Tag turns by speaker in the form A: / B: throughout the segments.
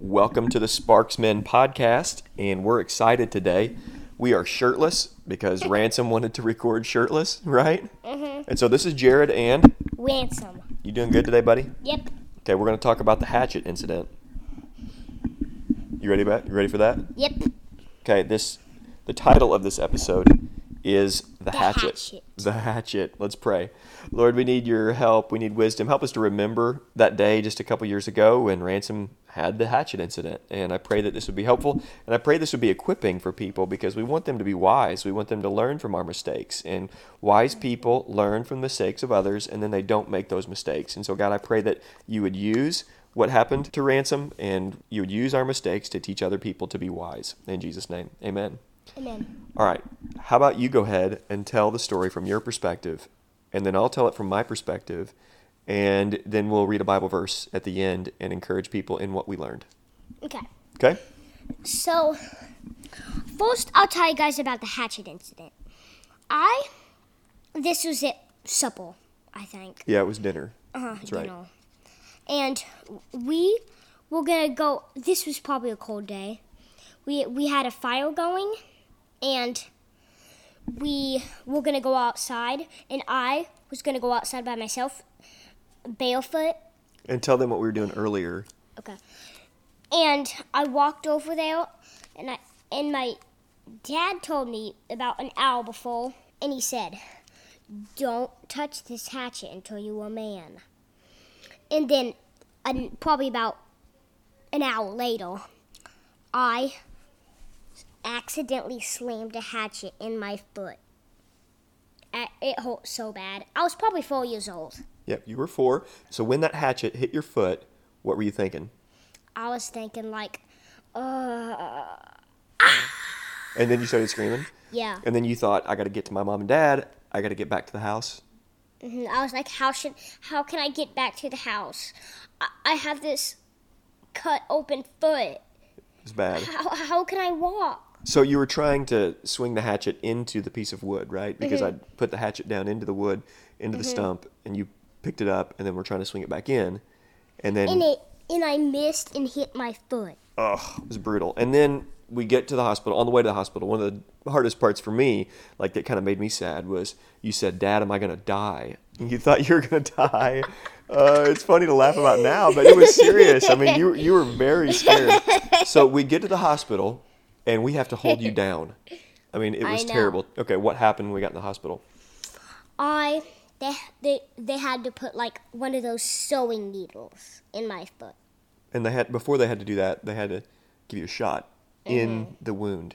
A: Welcome to the Sparksmen podcast, and we're excited today. We are shirtless because Ransom wanted to record shirtless, right? Mm-hmm. And so this is Jared, and
B: Ransom.
A: you doing good today, buddy?
B: Yep.
A: Okay, we're going to talk about the hatchet incident. You ready, Bat? You ready for that?
B: Yep.
A: Okay, this the title of this episode is the,
B: The
A: hatchet.
B: Hatchet.
A: The hatchet. Let's pray. Lord, we need your help. We need wisdom. Help us to remember that day just a couple years ago when Ransom had the hatchet incident. And I pray that this would be helpful. And I pray this would be equipping for people because we want them to be wise. We want them to learn from our mistakes. And wise people learn from the mistakes of others and then they don't make those mistakes. And so, God, I pray that you would use what happened to Ransom and you would use our mistakes to teach other people to be wise. In Jesus' name, amen.
B: Amen.
A: All right. How about you go ahead and tell the story from your perspective, and then I'll tell it from my perspective, and then we'll read a Bible verse at the end and encourage people in what we learned.
B: Okay.
A: Okay?
B: So, first, I'll tell you guys about the hatchet incident. I, this was at supper, I think.
A: Yeah, it was dinner.
B: Uh,
A: That's right.
B: Know. And we were gonna go. This was probably a cold day. We we had a fire going, and we were gonna go outside. And I was gonna go outside by myself, barefoot.
A: And tell them what we were doing earlier.
B: Okay. And I walked over there, and I and my dad told me about an hour before, and he said, "Don't touch this hatchet until you're a man." And then, probably about an hour later, I accidentally slammed a hatchet in my foot. It hurt so bad. I was probably four years old.
A: Yep, you were four. So when that hatchet hit your foot, what were you thinking?
B: I was thinking like, uh,
A: And then you started screaming.
B: yeah.
A: And then you thought, I got to get to my mom and dad. I got to get back to the house.
B: Mhm. I was like, how should, how can I get back to the house? I, I have this cut open foot.
A: It's bad.
B: How, how can I walk?
A: So you were trying to swing the hatchet into the piece of wood, right? Because
B: Mm-hmm.
A: I'd put the hatchet down into the wood, into the stump, and you picked it up, and then we're trying to swing it back in, and then
B: And it, and I missed and hit my foot.
A: ugh, it was brutal. And then we get to the hospital. On the way to the hospital, one of the hardest parts for me, like that kind of made me sad, was you said, "Dad, am I gonna die?" And you thought you were gonna die. Uh, it's funny to laugh about now, but it was serious. I mean, you you were very scared. So we get to the hospital, and we have to hold you down. I mean, it was terrible. Okay, what happened when we got in the hospital?
B: I, they, they, they had to put like one of those sewing needles in my foot.
A: And they had before they had to do that, they had to give you a shot in mm-hmm. the wound.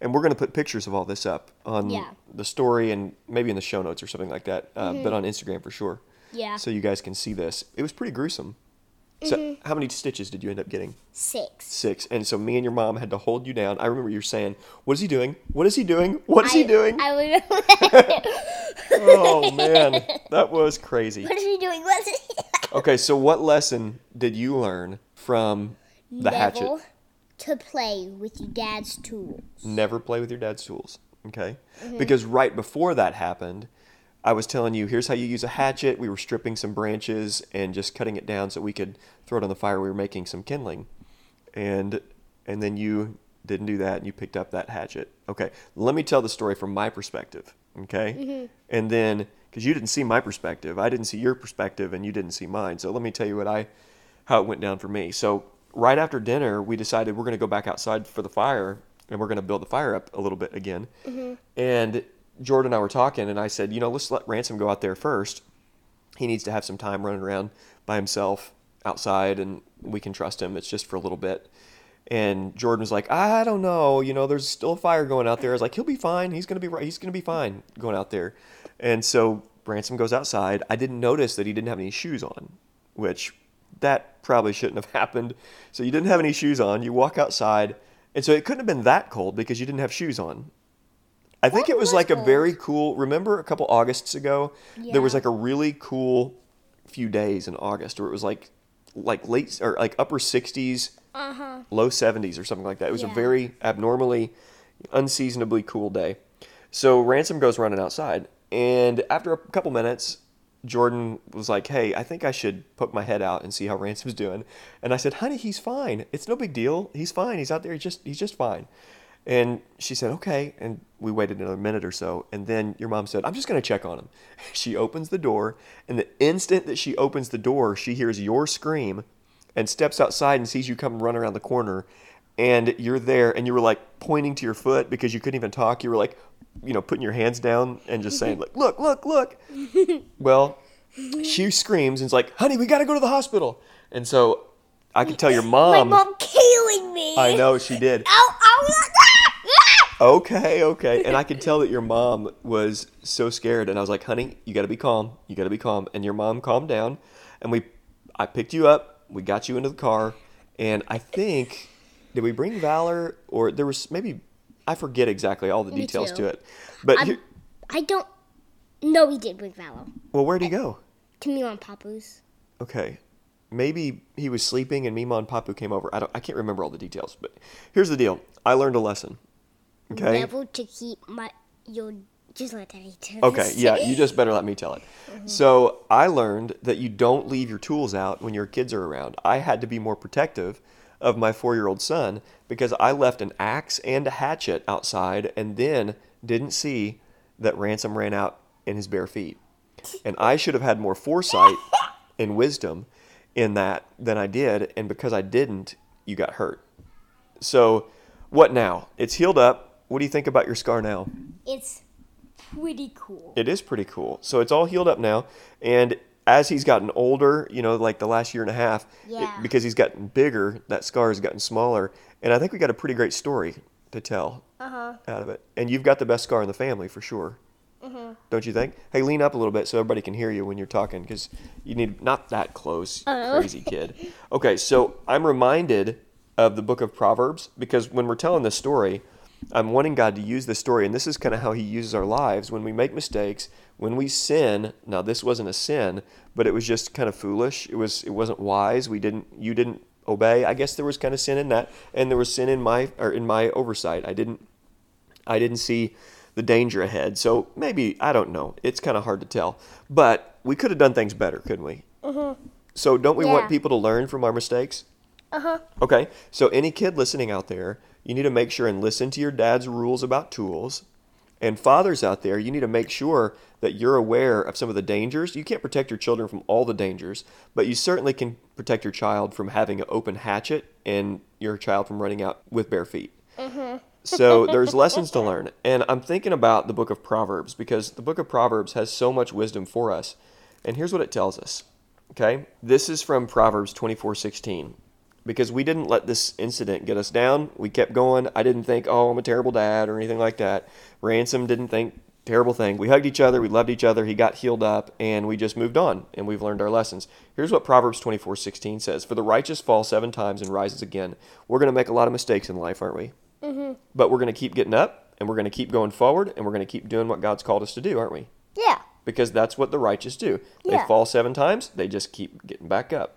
A: And we're going to put pictures of all this up on
B: Yeah.
A: the story and maybe in the show notes or something like that, uh, but mm-hmm. on Instagram for sure.
B: Yeah.
A: So you guys can see this. It was pretty gruesome. So mm-hmm. how many stitches did you end up getting?
B: Six.
A: Six. And so me and your mom had to hold you down. I remember you were saying, "What is he doing? What is he doing? What is he doing?"
B: I.
A: oh man, that was crazy.
B: What are you doing?
A: Okay, so what lesson did you learn from the hatchet?
B: To play with your dad's tools.
A: never play with your dad's tools. Okay?
B: Mm-hmm.
A: Because right before that happened, I was telling you, here's how you use a hatchet. We were stripping some branches and just cutting it down so we could throw it on the fire. We were making some kindling. And and then you didn't do that and you picked up that hatchet. Okay. Let me tell the story from my perspective. Okay?
B: Mm-hmm.
A: And then because you didn't see my perspective, I didn't see your perspective and you didn't see mine. So let me tell you what I how it went down for me. So right after dinner, we decided we're going to go back outside for the fire and we're going to build the fire up a little bit again. And Jordan and I were talking, and I said, you know, let's let Ransom go out there first. He needs to have some time running around by himself outside, and we can trust him. It's just for a little bit. And Jordan was like, I don't know, you know, there's still a fire going out there. I was like, he'll be fine. He's gonna be right. He's gonna be fine going out there. And so Ransom goes outside. I didn't notice that he didn't have any shoes on, which that probably shouldn't have happened. So you didn't have any shoes on. You walk outside, and so it couldn't have been that cold because you didn't have shoes on. I think it was
B: was
A: like a very cool. Remember a couple Augusts ago, there was like a really cool few days in August where it was like like late or like upper 60s,
B: Uh huh.
A: low 70s or something like that. It was a very abnormally, unseasonably cool day. So Ransom goes running outside, and after a couple minutes, Jordan was like, "Hey, I think I should poke my head out and see how Ransom's doing." And I said, "Honey, he's fine. It's no big deal. He's fine. He's out there. He's just he's just fine." And she said, "Okay." And we waited another minute or so, and then your mom said, "I'm just going to check on him." She opens the door, and the instant that she opens the door, she hears your scream and steps outside and sees you come run around the corner and you're there and you were like pointing to your foot because you couldn't even talk. You were like you know putting your hands down and just saying like look look look. Well she screams and is like honey we got to go to the hospital. And so i can tell your mom
B: My
A: mom
B: killing me.
A: i know she did.
B: Ow, ow, ah,
A: okay okay. And i could tell that your mom was so scared and i was like honey you got to be calm. You got to be calm. And your mom calmed down and we i picked you up we got you into the car and i think did we bring valor or there was maybe i forget exactly all the
B: Me
A: details
B: too.
A: to it but
B: I'm-
A: here,
B: I don't. No, we did bring Valor
A: well where'd he go
B: to on Papu's.
A: okay maybe he was sleeping and mima and papu came over i don't i can't remember all the details but here's the deal i learned a lesson okay
B: Never to keep my your. Just let Daddy do
A: Okay, yeah, you just better let me tell it. Mm-hmm. So I learned that you don't leave your tools out when your kids are around. I had to be more protective of my four year old son because I left an axe and a hatchet outside and then didn't see that Ransom ran out in his bare feet. And I should have had more foresight and wisdom in that than I did. And because I didn't, you got hurt. So, what now? It's healed up. What do you think about your scar now?
B: It's pretty cool.
A: It is pretty cool. So it's all healed up now, and as he's gotten older, you know, like the last year and a half, it-
B: Yeah.
A: because he's gotten bigger, that scar has gotten smaller, and I think we got a pretty great story to tell
B: Uh huh.
A: out of it. And you've got the best scar in the family for sure.
B: Mhm.
A: Don't you think? Hey, lean up a little bit so everybody can hear you when you're talking, because you need not that close,
B: Oh.
A: crazy kid. Okay, so I'm reminded of the book of Proverbs because when we're telling this story, I'm wanting God to use this story, and this is kind of how He uses our lives when we make mistakes, when we sin. Now, this wasn't a sin, but it was just kind of foolish. It was. It wasn't wise. We didn't. You didn't obey. I guess there was kind of sin in that, and there was sin in my or in my oversight. I didn't. I didn't see the danger ahead. So maybe I don't know. It's kind of hard to tell. But we could have done things better, couldn't we? Mm-hmm. So don't we
B: Yeah.
A: want people to learn from our mistakes?
B: Uh huh.
A: Okay, so any kid listening out there, you need to make sure and listen to your dad's rules about tools. And fathers out there, you need to make sure that you're aware of some of the dangers. You can't protect your children from all the dangers, but you certainly can protect your child from having an open hatchet and your child from running out with bare feet. So there's lessons to learn. And I'm thinking about the book of Proverbs because the book of Proverbs has so much wisdom for us. And here's what it tells us. Okay? This is from Proverbs 24:16. Because we didn't let this incident get us down. We kept going. I didn't think, "Oh, I'm a terrible dad" or anything like that. Ransom didn't think terrible thing. We hugged each other, we loved each other, he got healed up, and we just moved on and we've learned our lessons. Here's what Proverbs 24:16 says, "For the righteous falls 7 times and rises again." We're going to make a lot of mistakes in life, aren't we? Mhm. But we're going to keep getting up and we're going to keep going forward and we're going to keep doing what God's called us to do, aren't we?
B: Yeah.
A: Because that's what the righteous do. They
B: Yeah.
A: fall seven times, they just keep getting back up.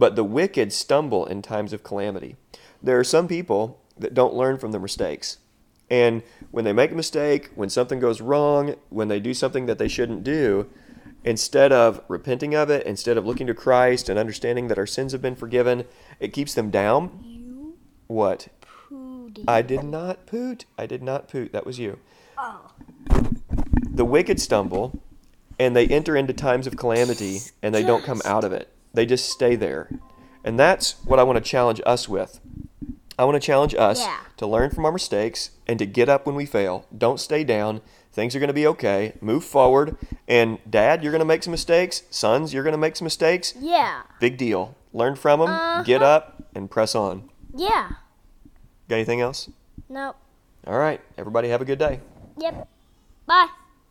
A: But the wicked stumble in times of calamity. There are some people that don't learn from their mistakes. And when they make a mistake, when something goes wrong, when they do something that they shouldn't do, instead of repenting of it, instead of looking to Christ and understanding that our sins have been forgiven, it keeps them down.
B: You
A: What?
B: pooty.
A: I did not poot. I did not poot. That was you.
B: oh.
A: The wicked stumble and they enter into times of calamity and they don't come out of it. They just stay there. And that's what I want to challenge us with. I want to challenge us
B: Yeah.
A: to learn from our mistakes and to get up when we fail. Don't stay down. Things are going to be okay. Move forward. And dad, you're going to make some mistakes. Sons, you're going to make some mistakes.
B: Yeah.
A: Big deal. Learn from them,
B: Uh-huh.
A: get up, and press on.
B: Yeah.
A: Got anything else?
B: No.
A: All right. Everybody have a good day.
B: Yep. Bye.